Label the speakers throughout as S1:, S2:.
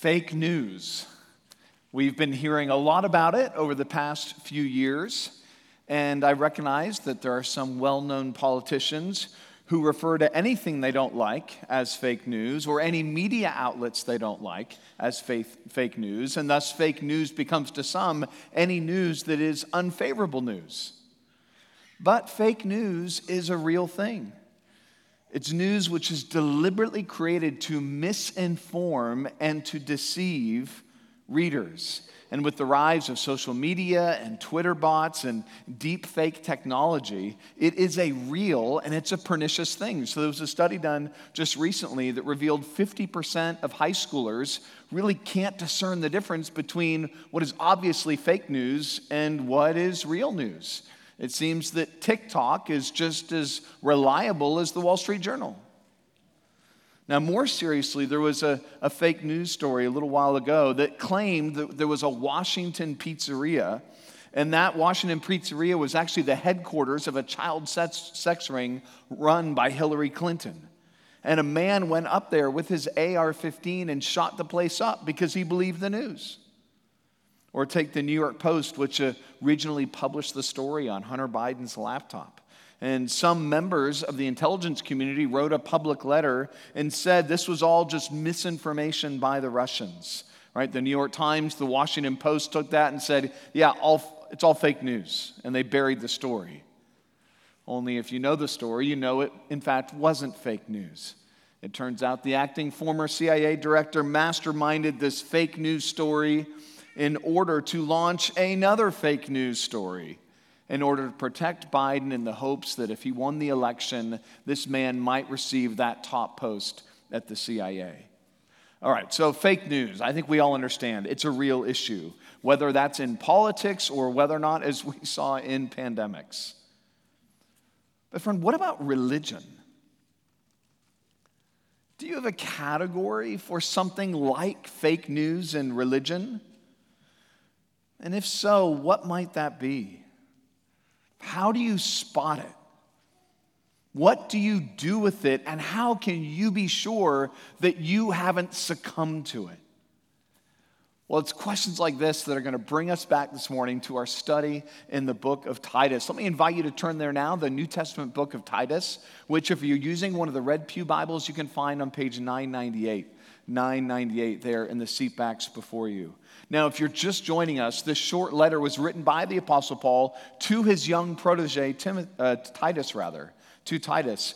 S1: Fake news. We've been hearing a lot about it over the past few years, and I recognize that there are some well known politicians who refer to anything they don't like as fake news or any media outlets they don't like as fake, fake news, and thus fake news becomes to some any news that is unfavorable news. But fake news is a real thing. It's news which is deliberately created to misinform and to deceive readers. And with the rise of social media and Twitter bots and deep fake technology, it is a real and it's a pernicious thing. So, there was a study done just recently that revealed 50% of high schoolers really can't discern the difference between what is obviously fake news and what is real news. It seems that TikTok is just as reliable as the Wall Street Journal. Now, more seriously, there was a, a fake news story a little while ago that claimed that there was a Washington pizzeria, and that Washington pizzeria was actually the headquarters of a child sex, sex ring run by Hillary Clinton. And a man went up there with his AR 15 and shot the place up because he believed the news. Or take the New York Post, which originally published the story on Hunter Biden's laptop. And some members of the intelligence community wrote a public letter and said this was all just misinformation by the Russians. Right? The New York Times, the Washington Post took that and said, yeah, all, it's all fake news. And they buried the story. Only if you know the story, you know it, in fact, wasn't fake news. It turns out the acting former CIA director masterminded this fake news story in order to launch another fake news story in order to protect Biden in the hopes that if he won the election, this man might receive that top post at the CIA. All right, so fake news. I think we all understand it's a real issue, whether that's in politics or whether or not, as we saw in pandemics. But, friend, what about religion? Do you have a category for something like fake news and religion? And if so, what might that be? How do you spot it? What do you do with it? And how can you be sure that you haven't succumbed to it? Well, it's questions like this that are going to bring us back this morning to our study in the book of Titus. Let me invite you to turn there now, the New Testament book of Titus, which, if you're using one of the Red Pew Bibles, you can find on page 998. 998 there in the seatbacks before you. Now, if you're just joining us, this short letter was written by the Apostle Paul to his young protege, Tim, uh, Titus, rather, to Titus.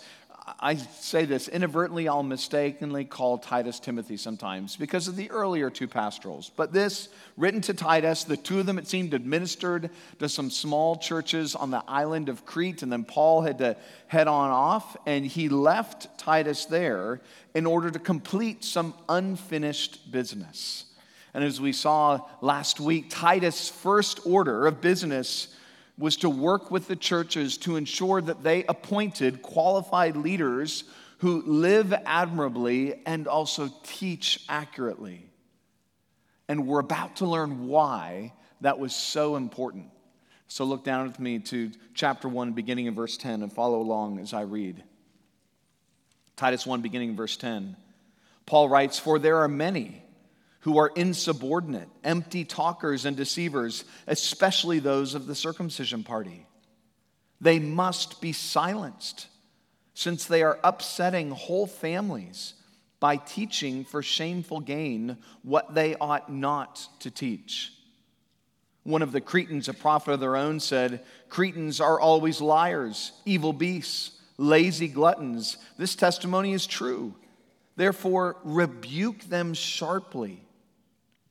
S1: I say this inadvertently, I'll mistakenly call Titus Timothy sometimes because of the earlier two pastorals. But this, written to Titus, the two of them, it seemed, administered to some small churches on the island of Crete. And then Paul had to head on off, and he left Titus there in order to complete some unfinished business. And as we saw last week, Titus' first order of business was to work with the churches to ensure that they appointed qualified leaders who live admirably and also teach accurately. And we're about to learn why that was so important. So look down with me to chapter 1, beginning in verse 10, and follow along as I read. Titus 1, beginning in verse 10. Paul writes, For there are many who are insubordinate, empty talkers, and deceivers, especially those of the circumcision party. They must be silenced, since they are upsetting whole families by teaching for shameful gain what they ought not to teach. One of the Cretans, a prophet of their own, said, Cretans are always liars, evil beasts, lazy gluttons. This testimony is true. Therefore, rebuke them sharply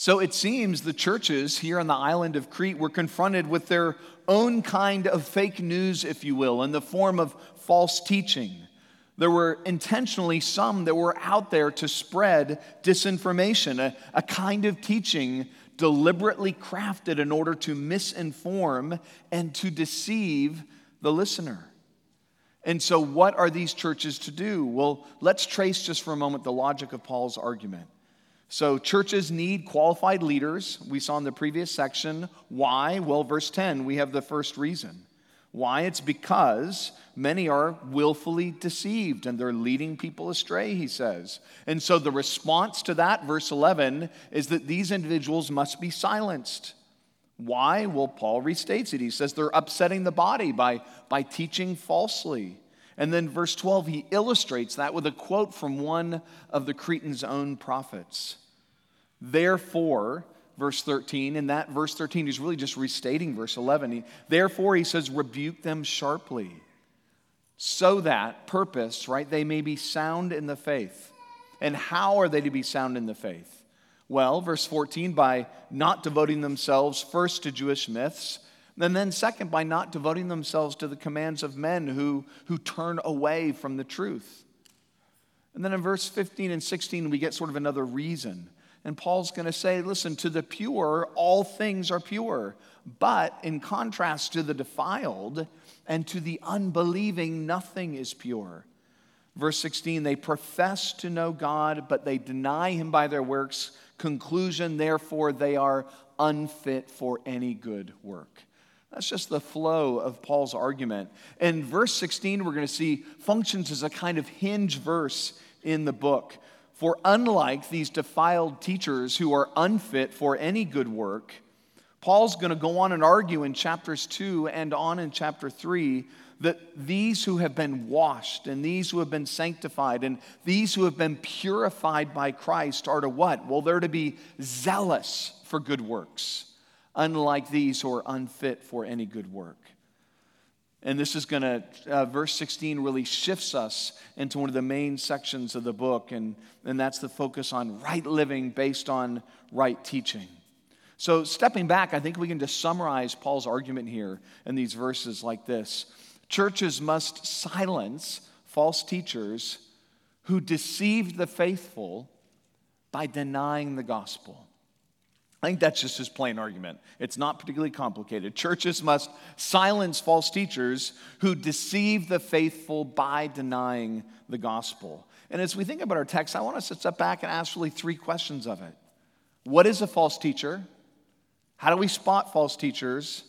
S1: So it seems the churches here on the island of Crete were confronted with their own kind of fake news, if you will, in the form of false teaching. There were intentionally some that were out there to spread disinformation, a, a kind of teaching deliberately crafted in order to misinform and to deceive the listener. And so, what are these churches to do? Well, let's trace just for a moment the logic of Paul's argument. So, churches need qualified leaders. We saw in the previous section. Why? Well, verse 10, we have the first reason. Why? It's because many are willfully deceived and they're leading people astray, he says. And so the response to that, verse 11, is that these individuals must be silenced. Why? Well, Paul restates it. He says they're upsetting the body by, by teaching falsely. And then verse 12, he illustrates that with a quote from one of the Cretans' own prophets. Therefore, verse 13. and that verse 13, is really just restating verse 11. He, Therefore, he says, rebuke them sharply, so that, purpose, right, they may be sound in the faith. And how are they to be sound in the faith? Well, verse 14, by not devoting themselves first to Jewish myths, and then second, by not devoting themselves to the commands of men who, who turn away from the truth. And then in verse 15 and 16, we get sort of another reason. And Paul's going to say, listen, to the pure, all things are pure. But in contrast to the defiled and to the unbelieving, nothing is pure. Verse 16, they profess to know God, but they deny him by their works. Conclusion, therefore, they are unfit for any good work. That's just the flow of Paul's argument. And verse 16, we're going to see functions as a kind of hinge verse in the book. For unlike these defiled teachers who are unfit for any good work, Paul's going to go on and argue in chapters 2 and on in chapter 3 that these who have been washed and these who have been sanctified and these who have been purified by Christ are to what? Well, they're to be zealous for good works, unlike these who are unfit for any good work. And this is going to, uh, verse 16 really shifts us into one of the main sections of the book, and, and that's the focus on right living based on right teaching. So, stepping back, I think we can just summarize Paul's argument here in these verses like this Churches must silence false teachers who deceive the faithful by denying the gospel. I think that's just his plain argument. It's not particularly complicated. Churches must silence false teachers who deceive the faithful by denying the gospel. And as we think about our text, I want us to step back and ask really three questions of it. What is a false teacher? How do we spot false teachers?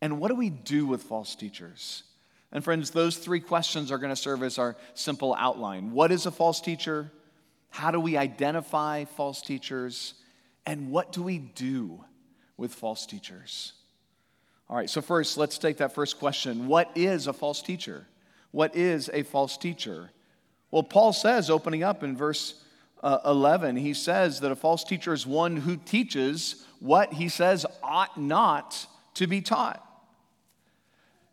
S1: And what do we do with false teachers? And friends, those three questions are going to serve as our simple outline. What is a false teacher? How do we identify false teachers? And what do we do with false teachers? All right, so first, let's take that first question. What is a false teacher? What is a false teacher? Well, Paul says, opening up in verse uh, 11, he says that a false teacher is one who teaches what he says ought not to be taught.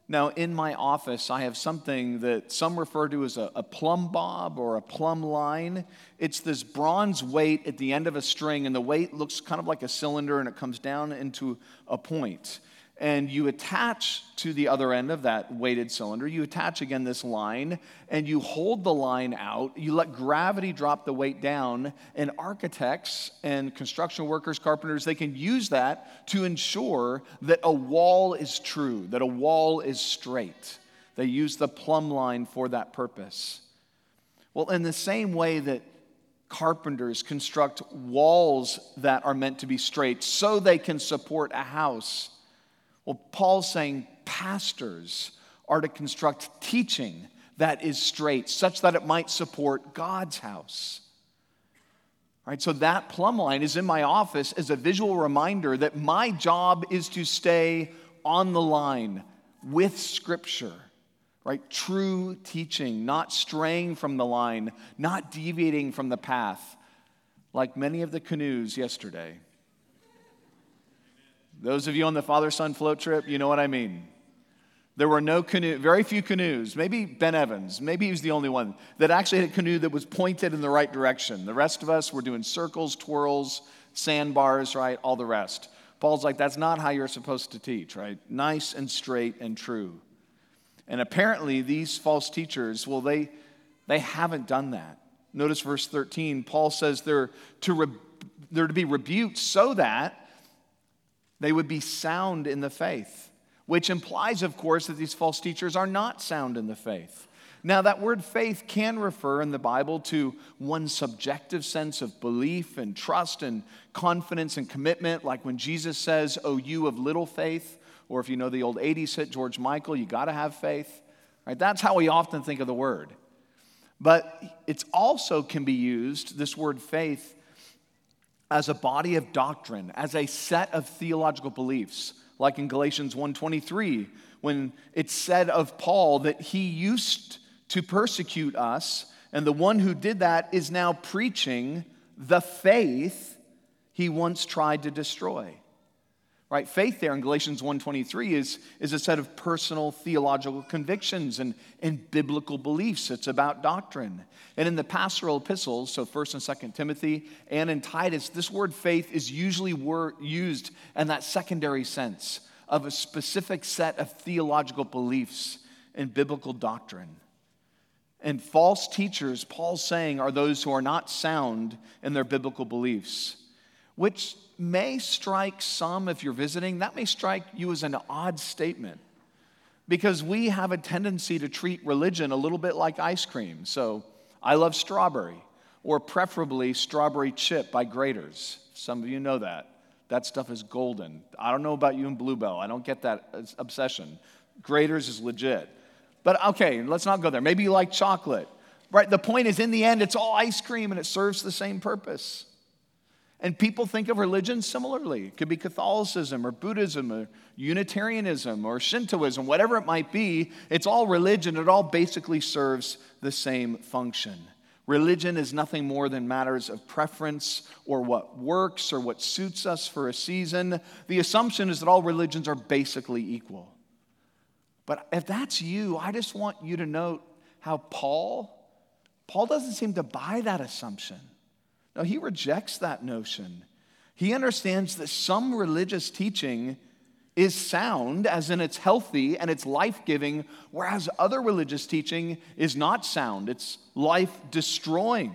S1: Now, in my office, I have something that some refer to as a, a, plumb bob or a plumb line. It's this bronze weight at the end of a string, and the weight looks kind of like a cylinder and it comes down into a point and you attach to the other end of that weighted cylinder, you attach again this line, and you hold the line out. You let gravity drop the weight down, and architects and construction workers, carpenters, they can use that to ensure that a wall is true, that a wall is straight. They use the plumb line for that purpose. Well, in the same way that carpenters construct walls that are meant to be straight so they can support a house well, Paul's saying pastors are to construct teaching that is straight, such that it might support God's house. All right, so that plumb line is in my office as a visual reminder that my job is to stay on the line with Scripture, right? True teaching, not straying from the line, not deviating from the path, like many of the canoes yesterday. Those of you on the father son float trip, you know what I mean. There were no canoe, very few canoes, maybe Ben Evans, maybe he was the only one that actually had a canoe that was pointed in the right direction. The rest of us were doing circles, twirls, sandbars, right? All the rest. Paul's like, that's not how you're supposed to teach, right? Nice and straight and true. And apparently, these false teachers, well, they, They haven't done that. Notice verse 13. Paul says they're to, re- they're to be rebuked so that they would be sound in the faith, which implies, of course, that these false teachers are not sound in the faith. Now, that word faith can refer in the Bible to one subjective sense of belief and trust and confidence and commitment, like when Jesus says, Oh, you of little faith, or if you know the old 80s hit, George Michael, you got to have faith. Right? That's how we often think of the word. But it also can be used, this word faith, as a body of doctrine, as a set of theological beliefs, like in Galatians 1:23, when it's said of Paul that he used to persecute us, and the one who did that is now preaching the faith he once tried to destroy. Right? Faith there in Galatians 1:23 is, is a set of personal theological convictions and, and biblical beliefs. It's about doctrine. And in the pastoral epistles, so 1st and 2nd Timothy and in Titus, this word faith is usually used in that secondary sense of a specific set of theological beliefs and biblical doctrine. And false teachers, Paul's saying, are those who are not sound in their biblical beliefs, which may strike some, if you're visiting, that may strike you as an odd statement because we have a tendency to treat religion a little bit like ice cream. So I love strawberry, or preferably strawberry chip by Graeter's. Some of you know that. That stuff is golden. I don't know about you and Bluebell. I don't get that obsession. Graeter's is legit. But okay, let's not go there. Maybe you like chocolate. Right? The point is, in the end, it's all ice cream and it serves the same purpose. And people think of religion similarly. It could be Catholicism or Buddhism or Unitarianism or Shintoism, whatever it might be. It's all religion. It all basically serves the same function. Religion is nothing more than matters of preference or what works or what suits us for a season. The assumption is that all religions are basically equal. But if that's you, I just want you to note how Paul, Paul doesn't seem to buy that assumption. No, he rejects that notion. He understands that some religious teaching is sound, as in it's healthy and it's life giving, whereas other religious teaching is not sound, it's life destroying.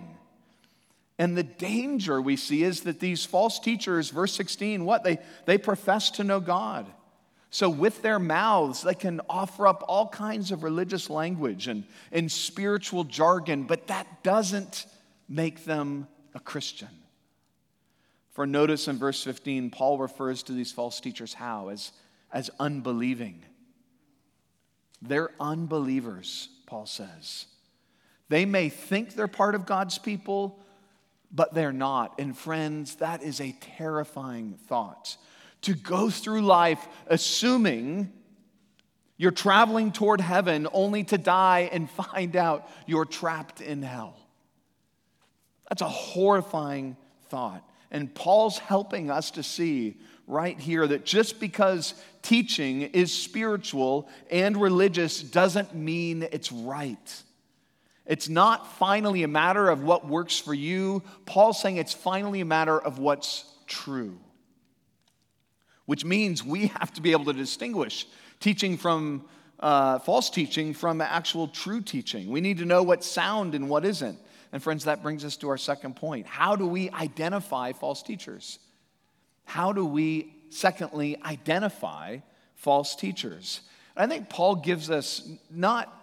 S1: And the danger we see is that these false teachers, verse 16, what? They, they profess to know God. So, with their mouths, they can offer up all kinds of religious language and, and spiritual jargon, but that doesn't make them a Christian. For notice in verse 15, Paul refers to these false teachers how? As, as unbelieving. They're unbelievers, Paul says. They may think they're part of God's people, but they're not. And friends, that is a terrifying thought to go through life assuming you're traveling toward heaven only to die and find out you're trapped in hell. That's a horrifying thought. And Paul's helping us to see right here that just because teaching is spiritual and religious doesn't mean it's right. It's not finally a matter of what works for you. Paul's saying it's finally a matter of what's true which means we have to be able to distinguish teaching from uh, false teaching from actual true teaching. We need to know what's sound and what isn't. And, friends, that brings us to our second point. How do we identify false teachers? How do we, secondly, identify false teachers? I think Paul gives us not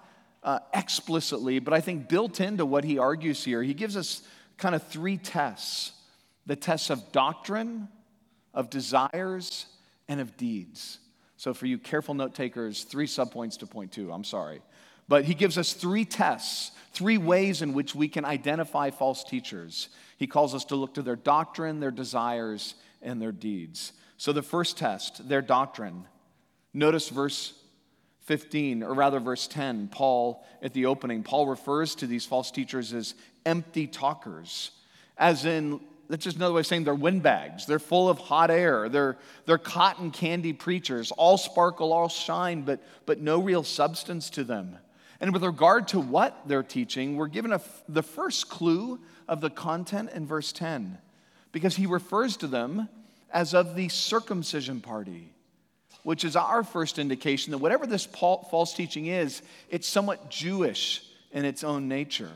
S1: uh, explicitly, but I think built into what he argues here, he gives us kind of three tests the tests of doctrine, of desires, and of deeds. So, for you careful note takers, three subpoints to point two. I'm sorry. But he gives us three tests, three ways in which we can identify false teachers. He calls us to look to their doctrine, their desires, and their deeds. So, the first test, their doctrine. Notice verse 15, or rather verse 10, Paul, at the opening, Paul refers to these false teachers as empty talkers, as in that's just another way of saying they're windbags. They're full of hot air. They're, they're cotton candy preachers, all sparkle, all shine, but, but no real substance to them. And with regard to what they're teaching, we're given the first clue of the content in verse 10, because he refers to them as of the circumcision party, which is our first indication that whatever this false teaching is, it's somewhat Jewish in its own nature.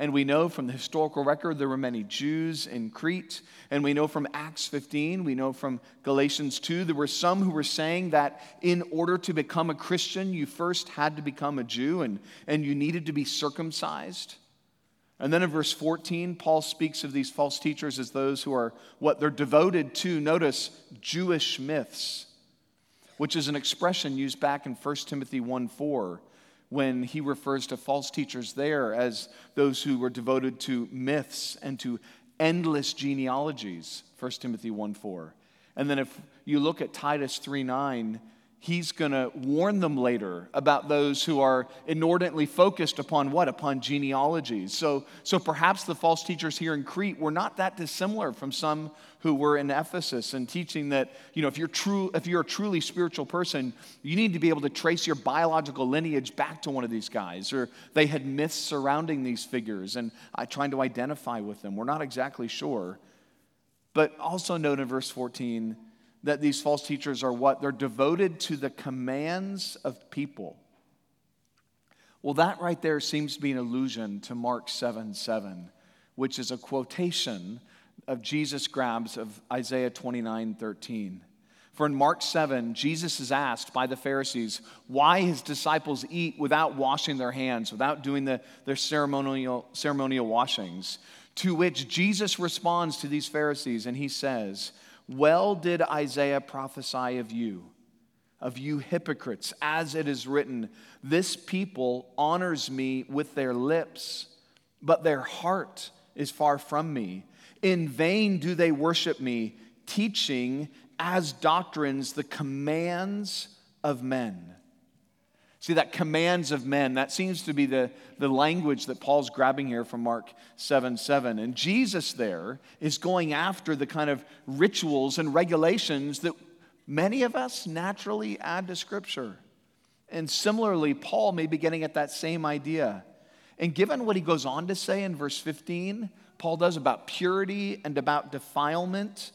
S1: And we know from the historical record there were many Jews in Crete. And we know from Acts 15, we know from Galatians 2, there were some who were saying that in order to become a Christian, you first had to become a Jew and, and you needed to be circumcised. And then in verse 14, Paul speaks of these false teachers as those who are what they're devoted to, notice, Jewish myths, which is an expression used back in 1 Timothy 1 4 when he refers to false teachers there as those who were devoted to myths and to endless genealogies 1 timothy 1 4 and then if you look at titus 3 9 he's going to warn them later about those who are inordinately focused upon what? Upon genealogies so so perhaps the false teachers here in crete were not that dissimilar from some who were in ephesus and teaching that you know if you're true if you're a truly spiritual person you need to be able to trace your biological lineage back to one of these guys or they had myths surrounding these figures and uh, trying to identify with them. We're not exactly sure. But also note in verse 14 that these false teachers are what? They're devoted to the commands of people. Well, that right there seems to be an allusion to Mark 7 7, which is a quotation of Jesus grabs of Isaiah 29 13. For in Mark 7, Jesus is asked by the Pharisees why his disciples eat without washing their hands, without doing the, their ceremonial, ceremonial washings. To which Jesus responds to these Pharisees and he says, well did Isaiah prophesy of you, of you hypocrites, as it is written, This people honors me with their lips, but their heart is far from me. In vain do they worship me, teaching as doctrines the commands of men. See, that commands of men, that seems to be the, the language that Paul's grabbing here from Mark 7 7. And Jesus there is going after the kind of rituals and regulations that many of us naturally add to Scripture. And similarly, Paul may be getting at that same idea. And given what he goes on to say in verse 15, Paul does about purity and about defilement,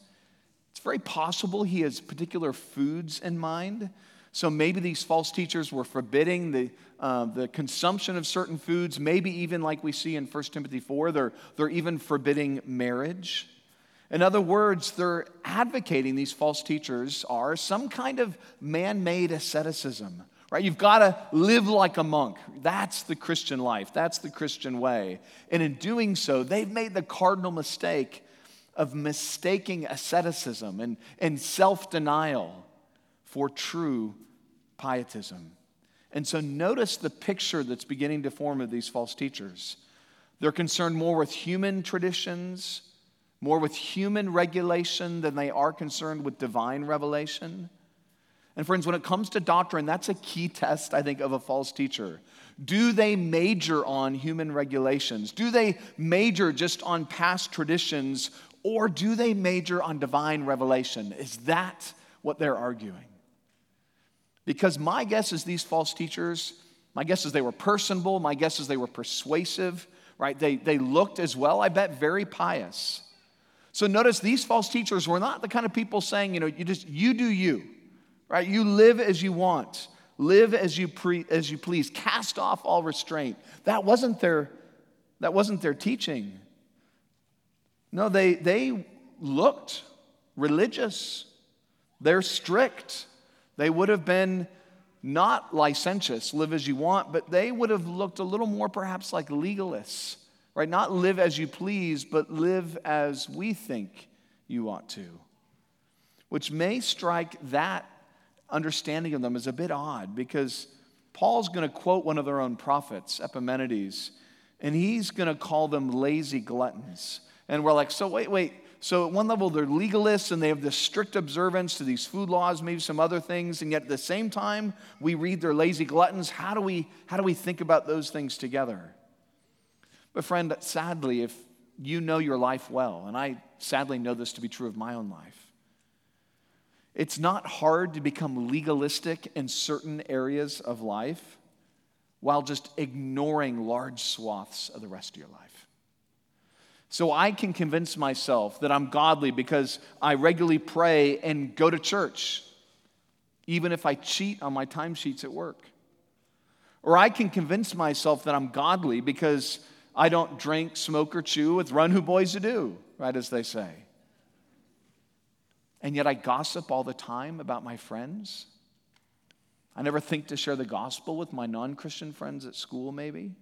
S1: it's very possible he has particular foods in mind. So maybe these false teachers were forbidding the, uh, the consumption of certain foods. Maybe even like we see in 1 Timothy 4, they're, they're even forbidding marriage. In other words, they're advocating, these false teachers are, some kind of man made asceticism, right? You've got to live like a monk. That's the Christian life, that's the Christian way. And in doing so, they've made the cardinal mistake of mistaking asceticism and, and self denial for true pietism. And so notice the picture that's beginning to form of these false teachers. They're concerned more with human traditions, more with human regulation than they are concerned with divine revelation. And friends, when it comes to doctrine, that's a key test, I think, of a false teacher. Do they major on human regulations? Do they major just on past traditions? Or do they major on divine revelation? Is that what they're arguing? Because my guess is these false teachers, my guess is they were personable, my guess is they were persuasive, right? They, they looked as well, I bet, very pious. So notice these false teachers were not the kind of people saying, you know, you just, you do you, right? You live as you want, live as you, pre, as you please, cast off all restraint. That wasn't their, that wasn't their teaching. No, they, they looked religious, they're strict. They would have been not licentious, live as you want, but they would have looked a little more perhaps like legalists, right? Not live as you please, but live as we think you ought to, which may strike that understanding of them as a bit odd because Paul's going to quote one of their own prophets, Epimenides, and he's going to call them lazy gluttons. And we're like, so wait, wait, so, at one level, they're legalists and they have this strict observance to these food laws, maybe some other things, and yet at the same time, we read they're lazy gluttons. How do we, how do we think about those things together? But, friend, sadly, if you know your life well, and I sadly know this to be true of my own life, it's not hard to become legalistic in certain areas of life while just ignoring large swaths of the rest of your life. So I can convince myself that I'm godly because I regularly pray and go to church, even if I cheat on my timesheets at work. Or I can convince myself that I'm godly because I don't drink, smoke, or chew with run who boys who do, right as they say. And yet I gossip all the time about my friends. I never think to share the gospel with my non Christian friends at school, maybe.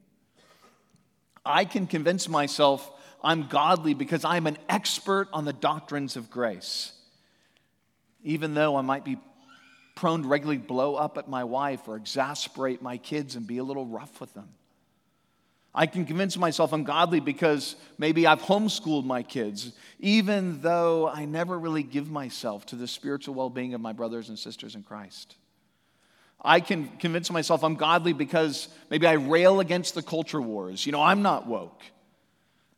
S1: I can convince myself I'm godly because I'm an expert on the doctrines of grace, even though I might be prone to regularly blow up at my wife or exasperate my kids and be a little rough with them. I can convince myself I'm godly because maybe I've homeschooled my kids, even though I never really give myself to the spiritual well being of my brothers and sisters in Christ. I can convince myself I'm godly because maybe I rail against the culture wars. You know, I'm not woke,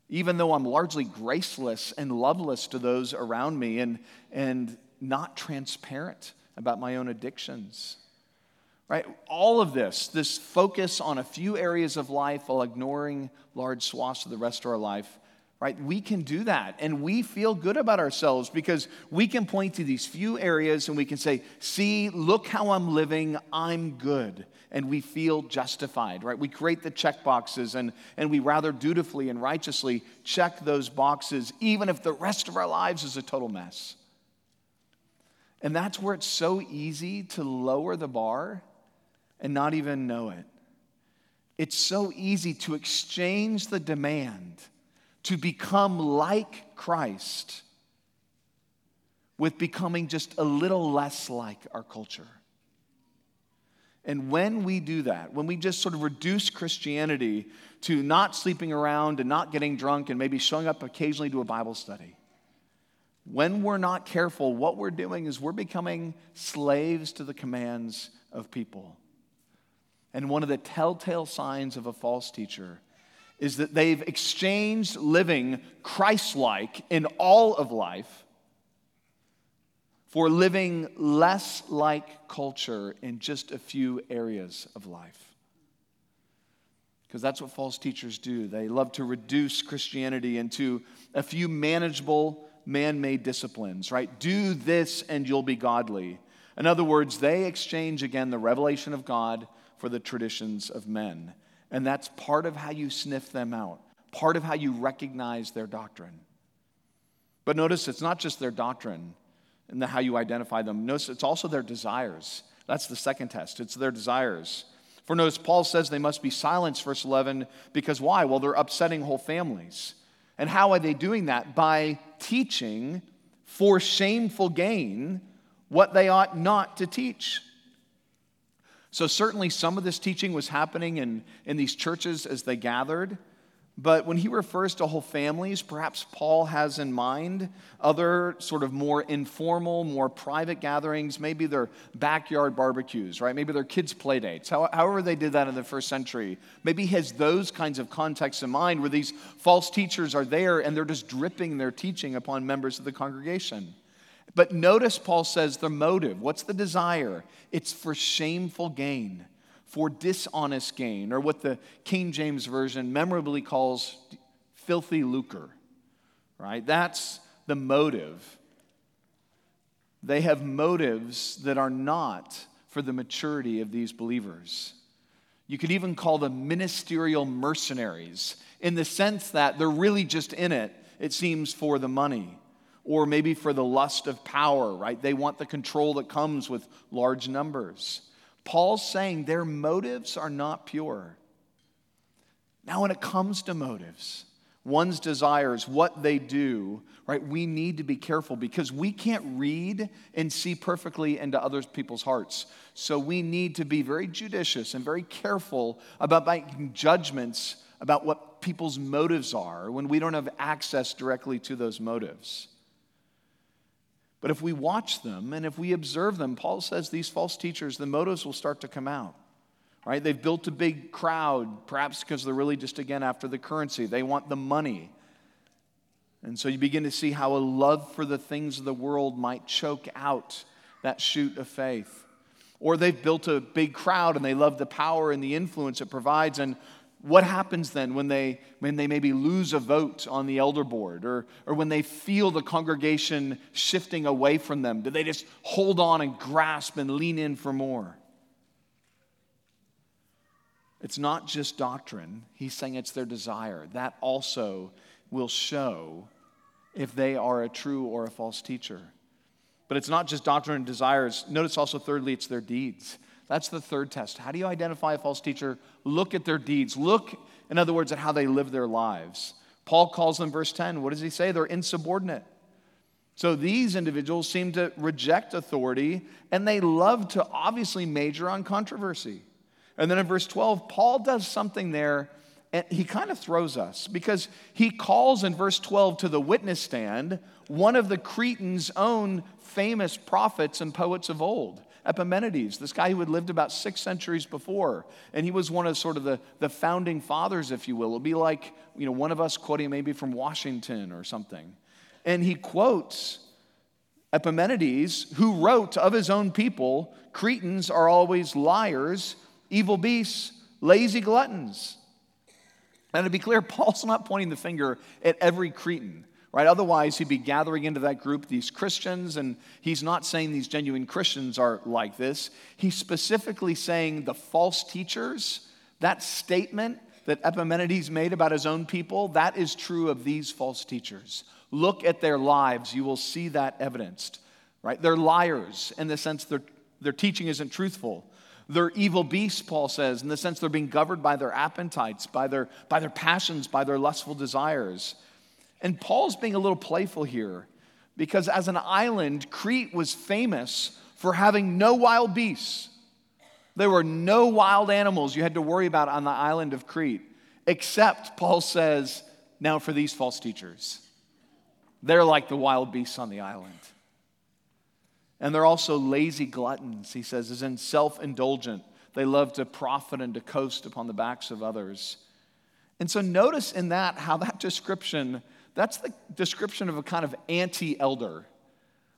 S1: even though I'm largely graceless and loveless to those around me and, and not transparent about my own addictions. Right? All of this, this focus on a few areas of life while ignoring large swaths of the rest of our life, right? We can do that and we feel good about ourselves because we can point to these few areas and we can say, see, look how I'm living, I'm good. And we feel justified, right? We create the check boxes and, and we rather dutifully and righteously check those boxes, even if the rest of our lives is a total mess. And that's where it's so easy to lower the bar and not even know it. It's so easy to exchange the demand to become like Christ with becoming just a little less like our culture. And when we do that, when we just sort of reduce Christianity to not sleeping around and not getting drunk and maybe showing up occasionally to a Bible study, when we're not careful, what we're doing is we're becoming slaves to the commands of people. And one of the telltale signs of a false teacher is that they've exchanged living Christ like in all of life for living less like culture in just a few areas of life. Because that's what false teachers do. They love to reduce Christianity into a few manageable, man made disciplines, right? Do this and you'll be godly. In other words, they exchange again the revelation of God for the traditions of men. And that's part of how you sniff them out, part of how you recognize their doctrine. But notice it's not just their doctrine and the, how you identify them. Notice it's also their desires. That's the second test. It's their desires. For notice, Paul says they must be silenced, verse 11, because why? Well, they're upsetting whole families. And how are they doing that? By teaching for shameful gain what they ought not to teach. So, certainly, some of this teaching was happening in, in these churches as they gathered. But when he refers to whole families, perhaps Paul has in mind other sort of more informal, more private gatherings. Maybe they're backyard barbecues, right? Maybe they're kids' play dates. However, they did that in the first century. Maybe he has those kinds of contexts in mind where these false teachers are there and they're just dripping their teaching upon members of the congregation. But notice Paul says the motive. What's the desire? It's for shameful gain, for dishonest gain, or what the King James Version memorably calls filthy lucre, right? That's the motive. They have motives that are not for the maturity of these believers. You could even call them ministerial mercenaries in the sense that they're really just in it, it seems, for the money or maybe for the lust of power, right? They want the control that comes with large numbers. Paul's saying their motives are not pure. Now, when it comes to motives, one's desires, what they do, right, we need to be careful because we can't read and see perfectly into other people's hearts. So we need to be very judicious and very careful about making judgments about what people's motives are when we don't have access directly to those motives. But if we watch them and if we observe them, Paul says these false teachers, the motives will start to come out. Right? They've built a big crowd, perhaps because they're really just again after the currency. They want the money. And so you begin to see how a love for the things of the world might choke out that shoot of faith. Or they've built a big crowd and they love the power and the influence it provides. And what happens then when they, when they maybe lose a vote on the elder board or, or when they feel the congregation shifting away from them? Do they just hold on and grasp and lean in for more? It's not just doctrine. He's saying it's their desire. That also will show if they are a true or a false teacher. But it's not just doctrine and desires. Notice also, thirdly, it's their deeds. That's the third test. How do you identify a false teacher? Look at their deeds. Look, in other words, at how they live their lives. Paul calls them, verse 10, what does he say? They're insubordinate. So these individuals seem to reject authority and they love to obviously major on controversy. And then in verse 12, Paul does something there and he kind of throws us because he calls in verse 12 to the witness stand one of the Cretans' own famous prophets and poets of old. Epimenides, this guy who had lived about six centuries before. And he was one of sort of the, the founding fathers, if you will. It'll be like, you know, one of us quoting maybe from Washington or something. And he quotes Epimenides, who wrote of his own people Cretans are always liars evil beasts, lazy gluttons. And to be clear, Paul's not pointing the finger at every Cretan, right? Otherwise, he'd be gathering into that group these Christians, and he's not saying these genuine Christians are like this. He's specifically saying the false teachers, that statement that Epimenides made about his own people, that is true of these false teachers. Look at their lives, you will see that evidenced, right? They're liars in the sense their, their teaching isn't truthful. They're evil beasts, Paul says, in the sense they're being governed by their appetites, by their, by their passions, by their lustful desires. And Paul's being a little playful here because as an island, Crete was famous for having no wild beasts. There were no wild animals you had to worry about on the island of Crete, except, Paul says, now for these false teachers. They're like the wild beasts on the island. And they're also lazy gluttons, he says, as in self indulgent. They love to profit and to coast upon the backs of others. And so notice in that how that description, that's the description of a kind of anti elder.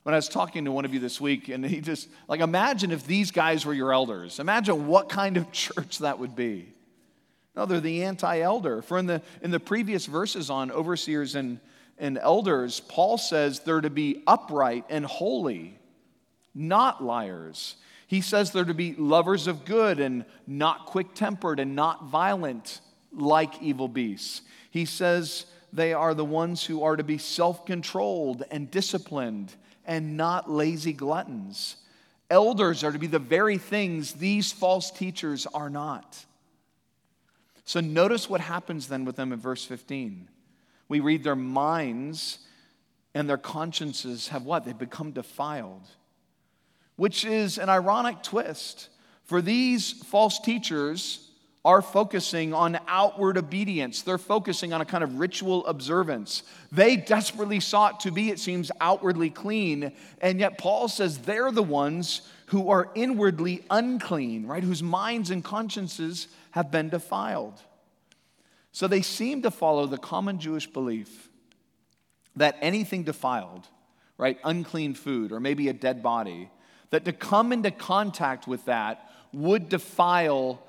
S1: When I was talking to one of you this week, and he just, like, imagine if these guys were your elders. Imagine what kind of church that would be. No, they're the anti elder. For in the, in the previous verses on overseers and, and elders, Paul says they're to be upright and holy not liars. He says they're to be lovers of good and not quick tempered and not violent like evil beasts. He says they are the ones who are to be self controlled and disciplined and not lazy gluttons. Elders are to be the very things these false teachers are not. So notice what happens then with them in verse 15. We read their minds and their consciences have what? They've become defiled which is an ironic twist. For these false teachers are focusing on outward obedience. They're focusing on a kind of ritual observance. They desperately sought to be, it seems, outwardly clean, and yet Paul says they're the ones who are inwardly unclean, right? Whose minds and consciences have been defiled. So they seem to follow the common Jewish belief that anything defiled, right, unclean food, or maybe a dead body, that to come into contact with that would defile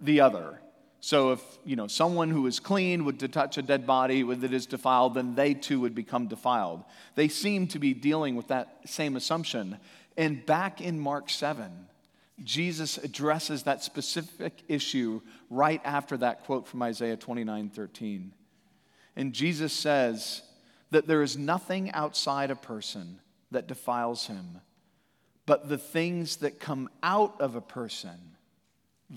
S1: the other. So if you know someone who is clean would to touch a dead body that is defiled, then they too would become defiled. They seem to be dealing with that same assumption. And back in Mark 7, Jesus addresses that specific issue right after that quote from Isaiah 29 13. And Jesus says that there is nothing outside a person that defiles him but the things that come out of a person,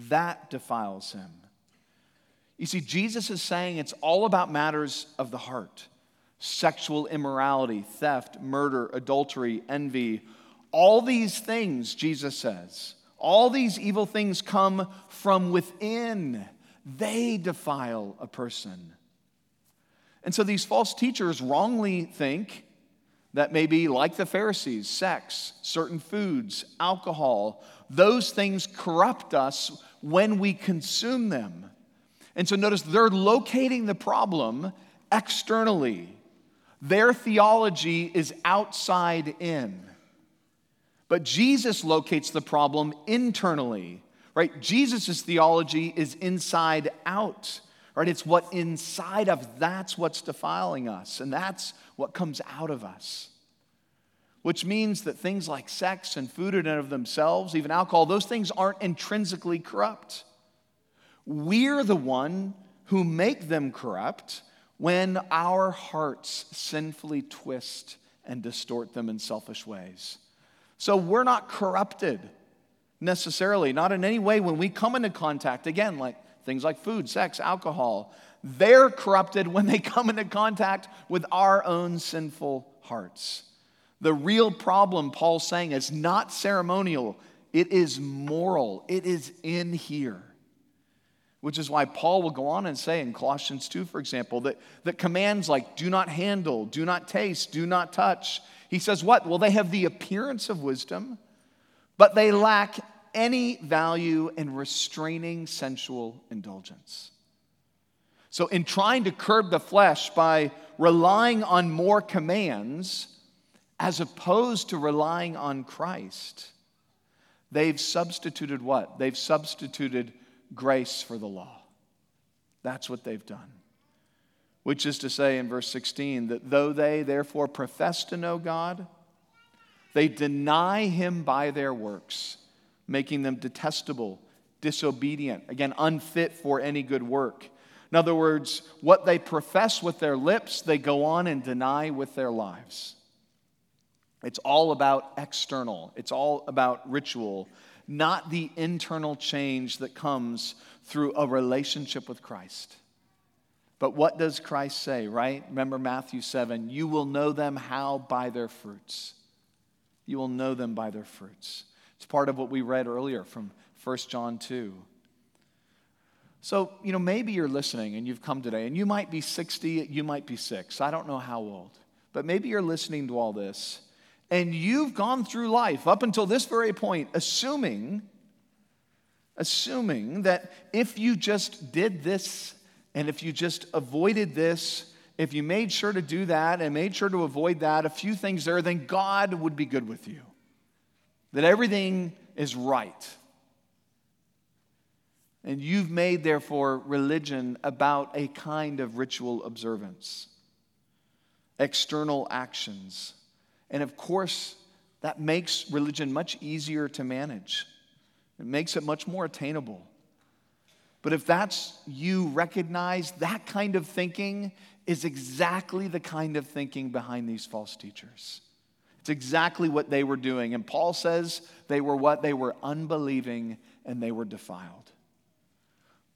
S1: that defiles him. You see, Jesus is saying it's all about matters of the heart sexual immorality, theft, murder, adultery, envy. All these things, Jesus says, all these evil things come from within. They defile a person. And so these false teachers wrongly think that maybe, like the Pharisees sex, certain foods, alcohol. Those things corrupt us when we consume them. And so notice they're locating the problem externally. Their theology is outside in. But Jesus locates the problem internally, right? Jesus' theology is inside out, right? It's what inside of that's what's defiling us. And that's what comes out of us. Which means that things like sex and food in and of themselves, even alcohol, those things aren't intrinsically corrupt. We're the one who make them corrupt when our hearts sinfully twist and distort them in selfish ways. So we're not corrupted necessarily, not in any way when we come into contact, again, like things like food, sex, alcohol. They're corrupted when they come into contact with our own sinful hearts. The real problem, Paul's saying, is not ceremonial, it is moral, it is in here. Which is why Paul will go on and say in Colossians 2, for example, that, that commands like do not handle, do not taste, do not touch. He says, what? Well, they have the appearance of wisdom, but they lack any value in restraining sensual indulgence. So, in trying to curb the flesh by relying on more commands as opposed to relying on Christ, they've substituted what? They've substituted grace for the law. That's what they've done. Which is to say, in verse 16, that though they therefore profess to know God, they deny him by their works, making them detestable, disobedient, again, unfit for any good work. In other words, what they profess with their lips, they go on and deny with their lives. It's all about external, it's all about ritual, not the internal change that comes through a relationship with Christ. But what does Christ say, right? Remember Matthew 7 you will know them how? By their fruits. You will know them by their fruits. It's part of what we read earlier from 1 John 2. So, you know, maybe you're listening and you've come today, and you might be 60, you might be six. I don't know how old. But maybe you're listening to all this and you've gone through life up until this very point assuming assuming that if you just did this and if you just avoided this if you made sure to do that and made sure to avoid that a few things there then god would be good with you. That everything is right. And you've made therefore religion about a kind of ritual observance external actions and of course, that makes religion much easier to manage, it makes it much more attainable. But if that's you, recognize that kind of thinking is exactly the kind of thinking behind these false teachers. It's exactly what they were doing. And Paul says they were what? They were unbelieving and they were defiled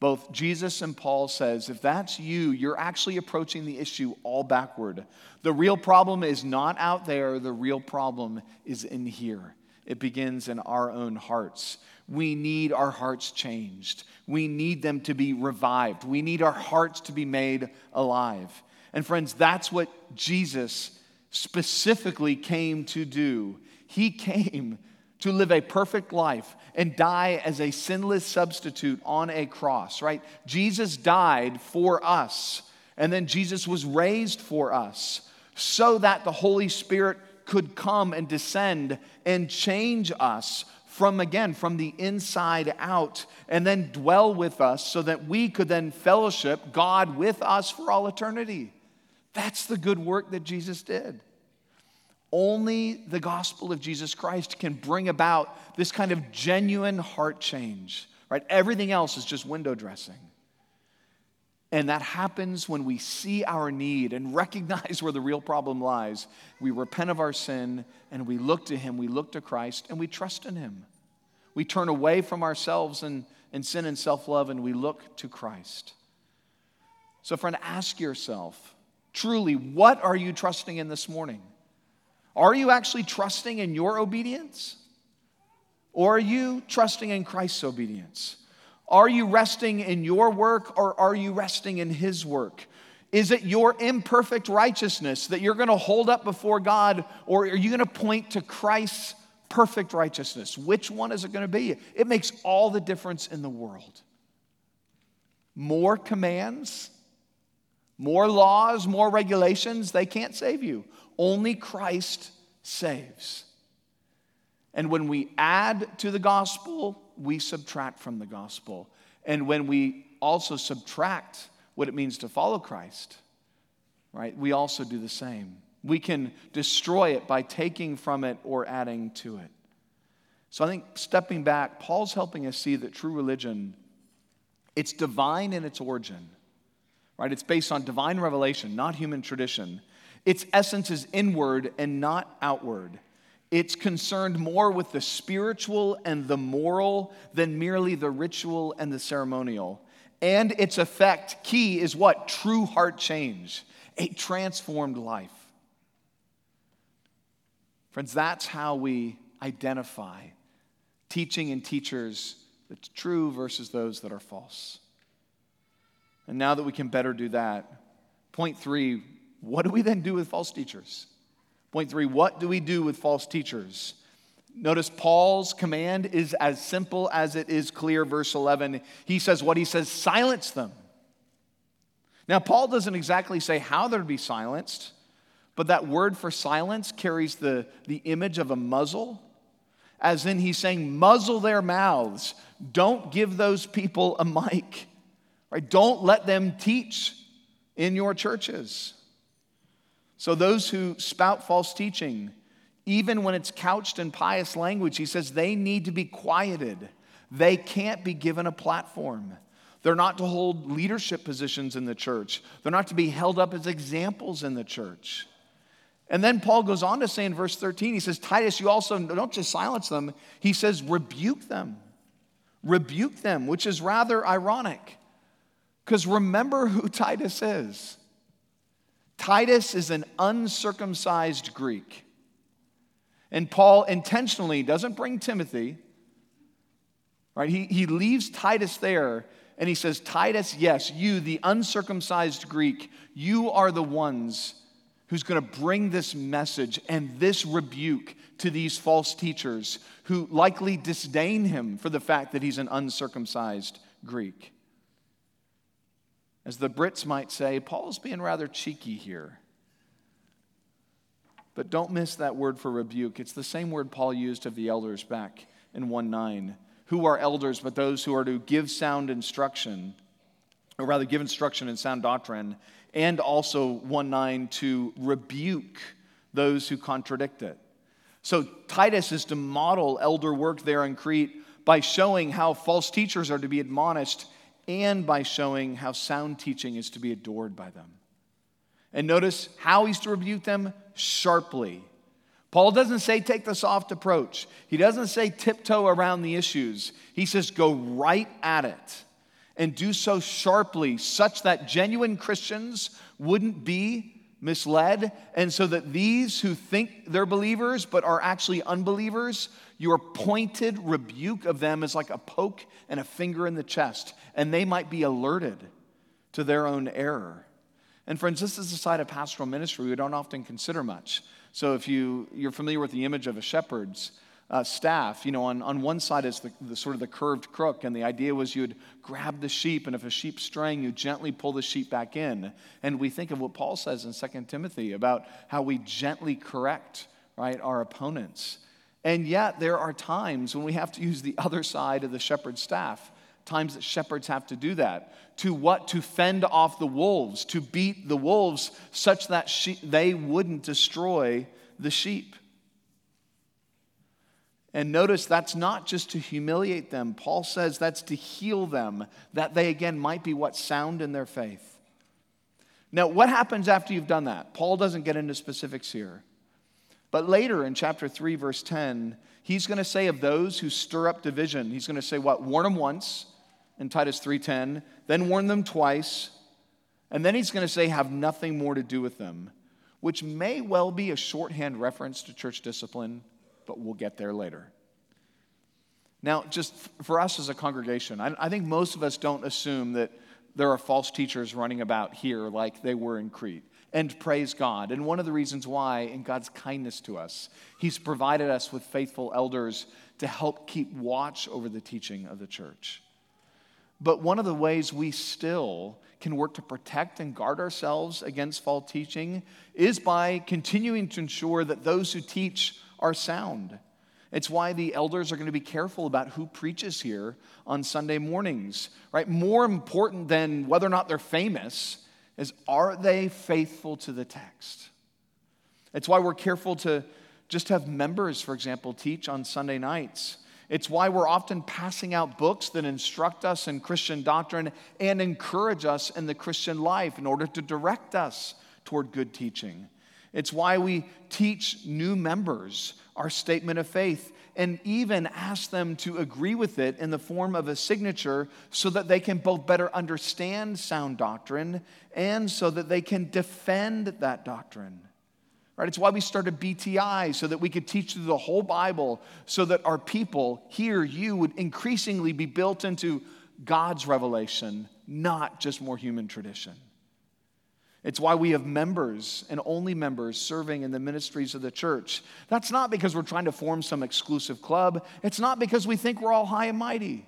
S1: both Jesus and Paul says if that's you, you're actually approaching the issue all backward. The real problem is not out there, the real problem is in here. It begins in our own hearts. We need our hearts changed. We need them to be revived. We need our hearts to be made alive. And friends, that's what Jesus specifically came to do. He came to live a perfect life and die as a sinless substitute on a cross, right? Jesus died for us, and then Jesus was raised for us so that the Holy Spirit could come and descend and change us from again from the inside out and then dwell with us so that we could then fellowship God with us for all eternity. That's the good work that Jesus did. Only the gospel of Jesus Christ can bring about this kind of genuine heart change, right? Everything else is just window dressing. And that happens when we see our need and recognize where the real problem lies. We repent of our sin and we look to Him, we look to Christ, and we trust in Him. We turn away from ourselves and, and sin and self love and we look to Christ. So, friend, ask yourself truly, what are you trusting in this morning? Are you actually trusting in your obedience? Or are you trusting in Christ's obedience? Are you resting in your work or are you resting in His work? Is it your imperfect righteousness that you're going to hold up before God or are you going to point to Christ's perfect righteousness? Which one is it going to be? It makes all the difference in the world. More commands, more laws, more regulations, they can't save you. Only Christ saves. And when we add to the gospel, we subtract from the gospel. And when we also subtract what it means to follow Christ, right, we also do the same. We can destroy it by taking from it or adding to it. So I think stepping back, Paul's helping us see that true religion It's divine in its origin, right? It's based on divine revelation, not human tradition. Its essence is inward and not outward. It's concerned more with the spiritual and the moral than merely the ritual and the ceremonial. And its effect, key, is what? True heart change, a transformed life. Friends, that's how we identify teaching and teachers that's true versus those that are false. And now that we can better do that, point three, what do we then do with false teachers? Point three, what do we do with false teachers? Notice Paul's command is as simple as it is clear. Verse 11, he says what he says silence them. Now, Paul doesn't exactly say how they're to be silenced, but that word for silence carries the, the image of a muzzle, as in he's saying, muzzle their mouths. Don't give those people a mic. Right? Don't let them teach in your churches. So, those who spout false teaching, even when it's couched in pious language, he says they need to be quieted. They can't be given a platform. They're not to hold leadership positions in the church, they're not to be held up as examples in the church. And then Paul goes on to say in verse 13, he says, Titus, you also don't just silence them, he says, rebuke them. Rebuke them, which is rather ironic. Because remember who Titus is. Titus is an uncircumcised Greek. And Paul intentionally doesn't bring Timothy, right? He, he leaves Titus there and he says, Titus, yes, you, the uncircumcised Greek, you are the ones who's going to bring this message and this rebuke to these false teachers who likely disdain him for the fact that he's an uncircumcised Greek. As the Brits might say, Paul's being rather cheeky here. But don't miss that word for rebuke. It's the same word Paul used of the elders back in 1 9. Who are elders but those who are to give sound instruction, or rather, give instruction in sound doctrine, and also 1 9 to rebuke those who contradict it. So Titus is to model elder work there in Crete by showing how false teachers are to be admonished and by showing how sound teaching is to be adored by them. And notice how he's to rebuke them sharply. Paul doesn't say take the soft approach. He doesn't say tiptoe around the issues. He says go right at it and do so sharply, such that genuine Christians wouldn't be misled, and so that these who think they're believers but are actually unbelievers, your pointed rebuke of them is like a poke and a finger in the chest, and they might be alerted to their own error. And friends, this is a side of pastoral ministry we don't often consider much. So if you, you're familiar with the image of a shepherd's uh, staff, you know, on, on one side is the, the sort of the curved crook, and the idea was you'd grab the sheep, and if a sheep's straying, you gently pull the sheep back in. And we think of what Paul says in 2 Timothy about how we gently correct, right, our opponents. And yet there are times when we have to use the other side of the shepherd's staff times that shepherds have to do that. To what? To fend off the wolves, to beat the wolves such that she, they wouldn't destroy the sheep. And notice that's not just to humiliate them. Paul says that's to heal them, that they again might be what sound in their faith. Now, what happens after you've done that? Paul doesn't get into specifics here. But later in chapter 3, verse 10, he's going to say of those who stir up division, he's going to say what? Warn them once, in Titus 3:10, then warn them twice, and then he's going to say have nothing more to do with them, which may well be a shorthand reference to church discipline, but we'll get there later. Now, just for us as a congregation, I, think most of us don't assume that there are false teachers running about here like they were in Crete. And praise God. And one of the reasons why, in God's kindness to us, He's provided us with faithful elders to help keep watch over the teaching of the church. But one of the ways we still can work to protect and guard ourselves against false teaching is by continuing to ensure that those who teach are sound. It's why the elders are going to be careful about who preaches here on Sunday mornings, right? More important than whether or not they're famous is are they faithful to the text? It's why we're careful to just have members, for example, teach on Sunday nights It's why we're often passing out books that instruct us in Christian doctrine and encourage us in the Christian life in order to direct us toward good teaching. It's why we teach new members our statement of faith and even ask them to agree with it in the form of a signature so that they can both better understand sound doctrine and so that they can defend that doctrine. Right? It's why we started BTI so that we could teach through the whole Bible so that our people here, you, would increasingly be built into God's revelation, not just more human tradition. It's why we have members and only members serving in the ministries of the church. That's not because we're trying to form some exclusive club. It's not because we think we're all high and mighty.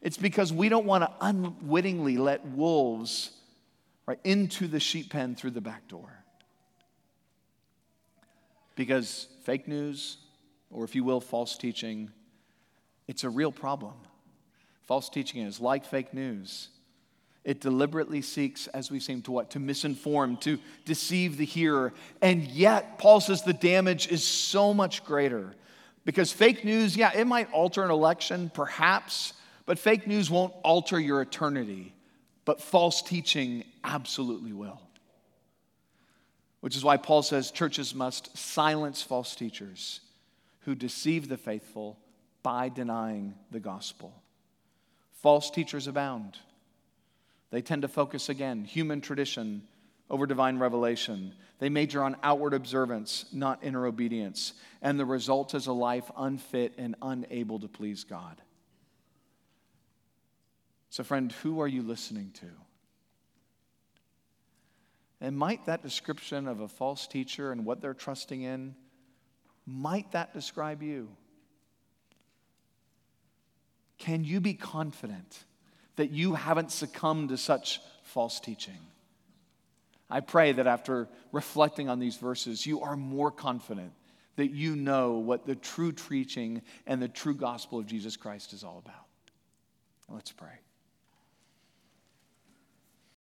S1: It's because we don't want to unwittingly let wolves right into the sheep pen through the back door. Because fake news, or if you will, false teaching, it's a real problem. False teaching is like fake news. It deliberately seeks, as we seem to what? To misinform, to deceive the hearer. And yet, Paul says the damage is so much greater. Because fake news, yeah, it might alter an election, perhaps, but fake news won't alter your eternity. But false teaching absolutely will. Which is why Paul says churches must silence false teachers who deceive the faithful by denying the gospel. False teachers abound. They tend to focus again, human tradition over divine revelation. They major on outward observance, not inner obedience. And the result is a life unfit and unable to please God. So, friend, who are you listening to? And might that description of a false teacher and what they're trusting in, might that describe you? Can you be confident that you haven't succumbed to such false teaching? I pray that after reflecting on these verses, you are more confident that you know what the true teaching and the true gospel of Jesus Christ is all about. Let's pray.